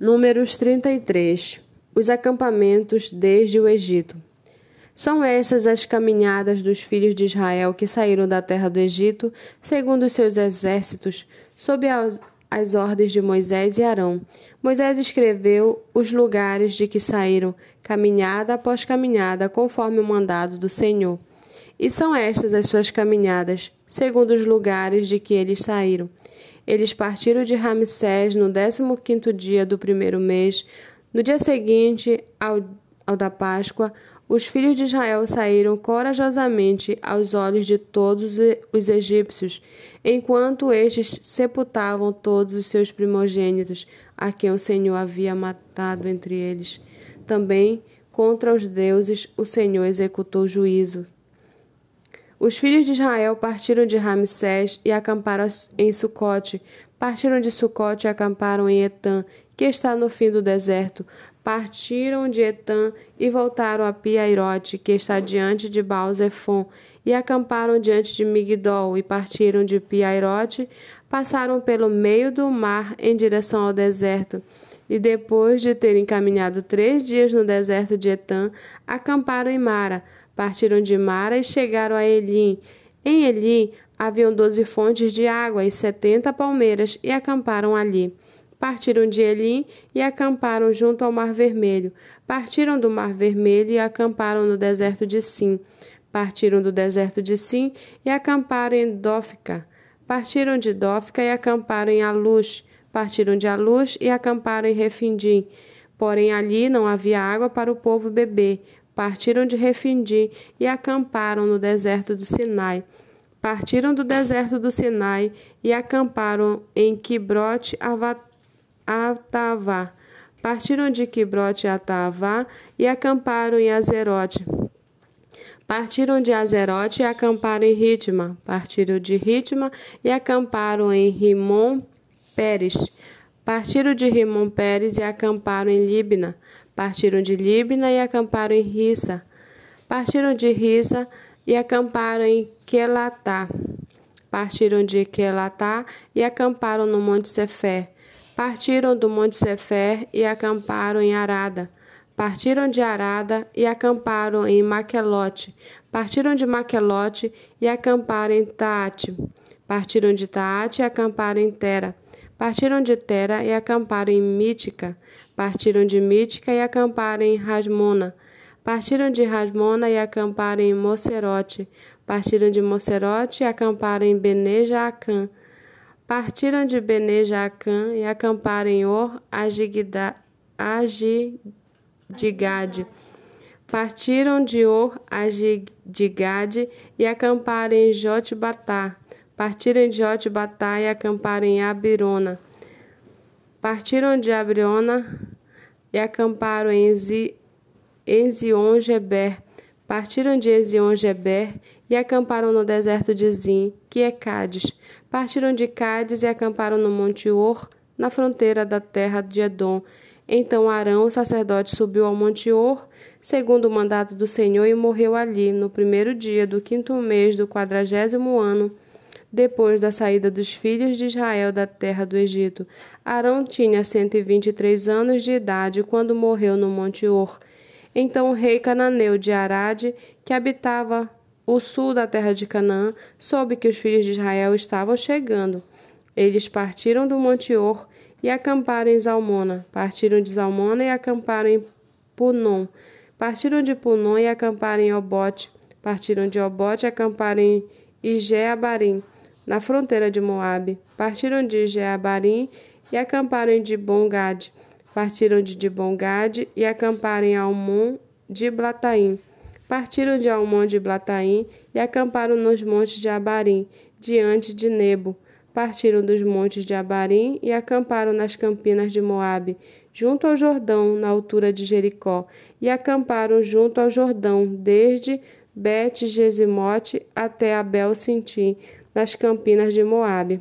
Números 33 Os acampamentos desde o Egito. São estas as caminhadas dos filhos de Israel que saíram da terra do Egito, segundo os seus exércitos, sob as, ordens de Moisés e Arão. Moisés escreveu os lugares de que saíram, caminhada após caminhada, conforme o mandado do Senhor. E são estas as suas caminhadas, segundo os lugares de que eles saíram. Eles partiram de Ramsés no décimo quinto dia do primeiro mês. No dia seguinte ao, ao da Páscoa, os filhos de Israel saíram corajosamente aos olhos de todos os egípcios, enquanto estes sepultavam todos os seus primogênitos, a quem o Senhor havia matado entre eles. Também contra os deuses o Senhor executou juízo. Os filhos de Israel partiram de Ramsés e acamparam em Sucote. Partiram de Sucote e acamparam em Etã, que está no fim do deserto. Partiram de Etã e voltaram a Piairote, que está diante de Baal-Zephon, e acamparam diante de Migdol, e partiram de Piairote, passaram pelo meio do mar em direção ao deserto. E depois de terem caminhado três dias no deserto de Etã, acamparam em Mara. Partiram de Mara e chegaram a Elim. Em Elim haviam doze fontes de água e setenta palmeiras, e acamparam ali. Partiram de Elim e acamparam junto ao Mar Vermelho. Partiram do Mar Vermelho e acamparam no deserto de Sim. Partiram do deserto de Sim e acamparam em Dófica. Partiram de Dófica e acamparam em Aluz. Partiram de Aluz e acamparam em Refindim. Porém ali não havia água para o povo beber partiram de Refindim e acamparam no deserto do Sinai. Partiram do deserto do Sinai e acamparam em Quibrote Atavá. Partiram de Quibrote Atavá e acamparam em Azerote. Partiram de Azerote e acamparam em Ritma. Partiram de Ritma e acamparam em Rimon Pérez. Partiram de Rimon Pérez e acamparam em Libna. Partiram de Libna e acamparam em Rissa. Partiram de Rissa e acamparam em Quelatá. Partiram de Quelatá e acamparam no Monte Sefé. Partiram do Monte Sefé e acamparam em Arada. Partiram de Arada e acamparam em Maquelote. Partiram de Maquelote e acamparam em Taate. Partiram de Taate e acamparam em Tera. Partiram de Tera e acamparam em Mítica. Partiram de Mítica e acamparam em Rasmona. Partiram de Rasmona e acamparam em Mocerote. Partiram de Mocerote e acamparam em Benejacã. Partiram de Benejacã e acamparam em Or. Partiram de Or e acamparam em Jotbatá. Partiram de Jotbatá e acamparam em Abirona. Partiram de Abriona e acamparam em Ezion-Geber. Partiram de Ezion-Geber e acamparam no deserto de Zim, que é Cádiz. Partiram de Cádiz e acamparam no Monte Or, na fronteira da terra de Edom. Então Arão, o sacerdote, subiu ao Monte Or, segundo o mandato do Senhor, e morreu ali, no primeiro dia do quinto mês do quadragésimo ano depois da saída dos filhos de Israel da terra do Egito. Arão tinha cento e vinte e três anos de idade quando morreu no Monte Or. Então o rei cananeu de Arade, que habitava o sul da terra de Canaã, soube que os filhos de Israel estavam chegando. Eles partiram do Monte Or e acamparam em Zalmona. Partiram de Zalmona e acamparam em Punon. Partiram de Punon e acamparam em Obote. Partiram de Obote e acamparam em Ijeabarim na fronteira de Moabe. Partiram de Jeabarim e acamparam em Dibongade. Partiram de Dibongade e acamparam em Almon de Blataim. Partiram de Almon de Blataim e acamparam nos montes de Abarim, diante de Nebo. Partiram dos montes de Abarim e acamparam nas campinas de Moabe, junto ao Jordão, na altura de Jericó, e acamparam junto ao Jordão, desde Bet-Gesimote até Abel-Sintim, nas campinas de Moabe.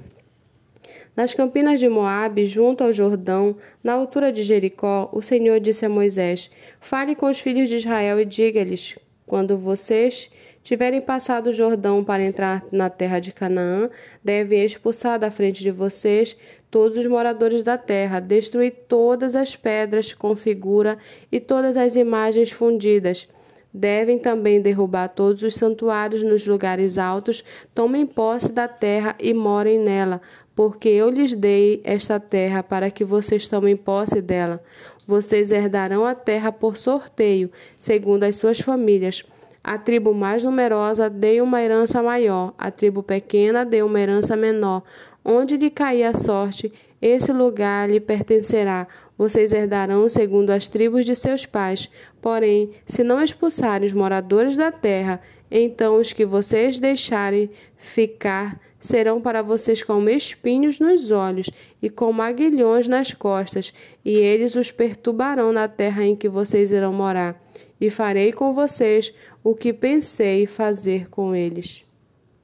Nas campinas de Moabe, junto ao Jordão, na altura de Jericó, o Senhor disse a Moisés: Fale com os filhos de Israel e diga-lhes: Quando vocês tiverem passado o Jordão para entrar na terra de Canaã, devem expulsar da frente de vocês todos os moradores da terra, destruir todas as pedras com figura e todas as imagens fundidas. Devem também derrubar todos os santuários nos lugares altos, tomem posse da terra e morem nela, porque eu lhes dei esta terra para que vocês tomem posse dela. Vocês herdarão a terra por sorteio, segundo as suas famílias. A tribo mais numerosa dê uma herança maior, a tribo pequena dê uma herança menor. Onde lhe cair a sorte, esse lugar lhe pertencerá. Vocês herdarão segundo as tribos de seus pais. Porém, se não expulsarem os moradores da terra, então os que vocês deixarem ficar serão para vocês como espinhos nos olhos e como aguilhões nas costas, e eles os perturbarão na terra em que vocês irão morar. E farei com vocês o que pensei fazer com eles.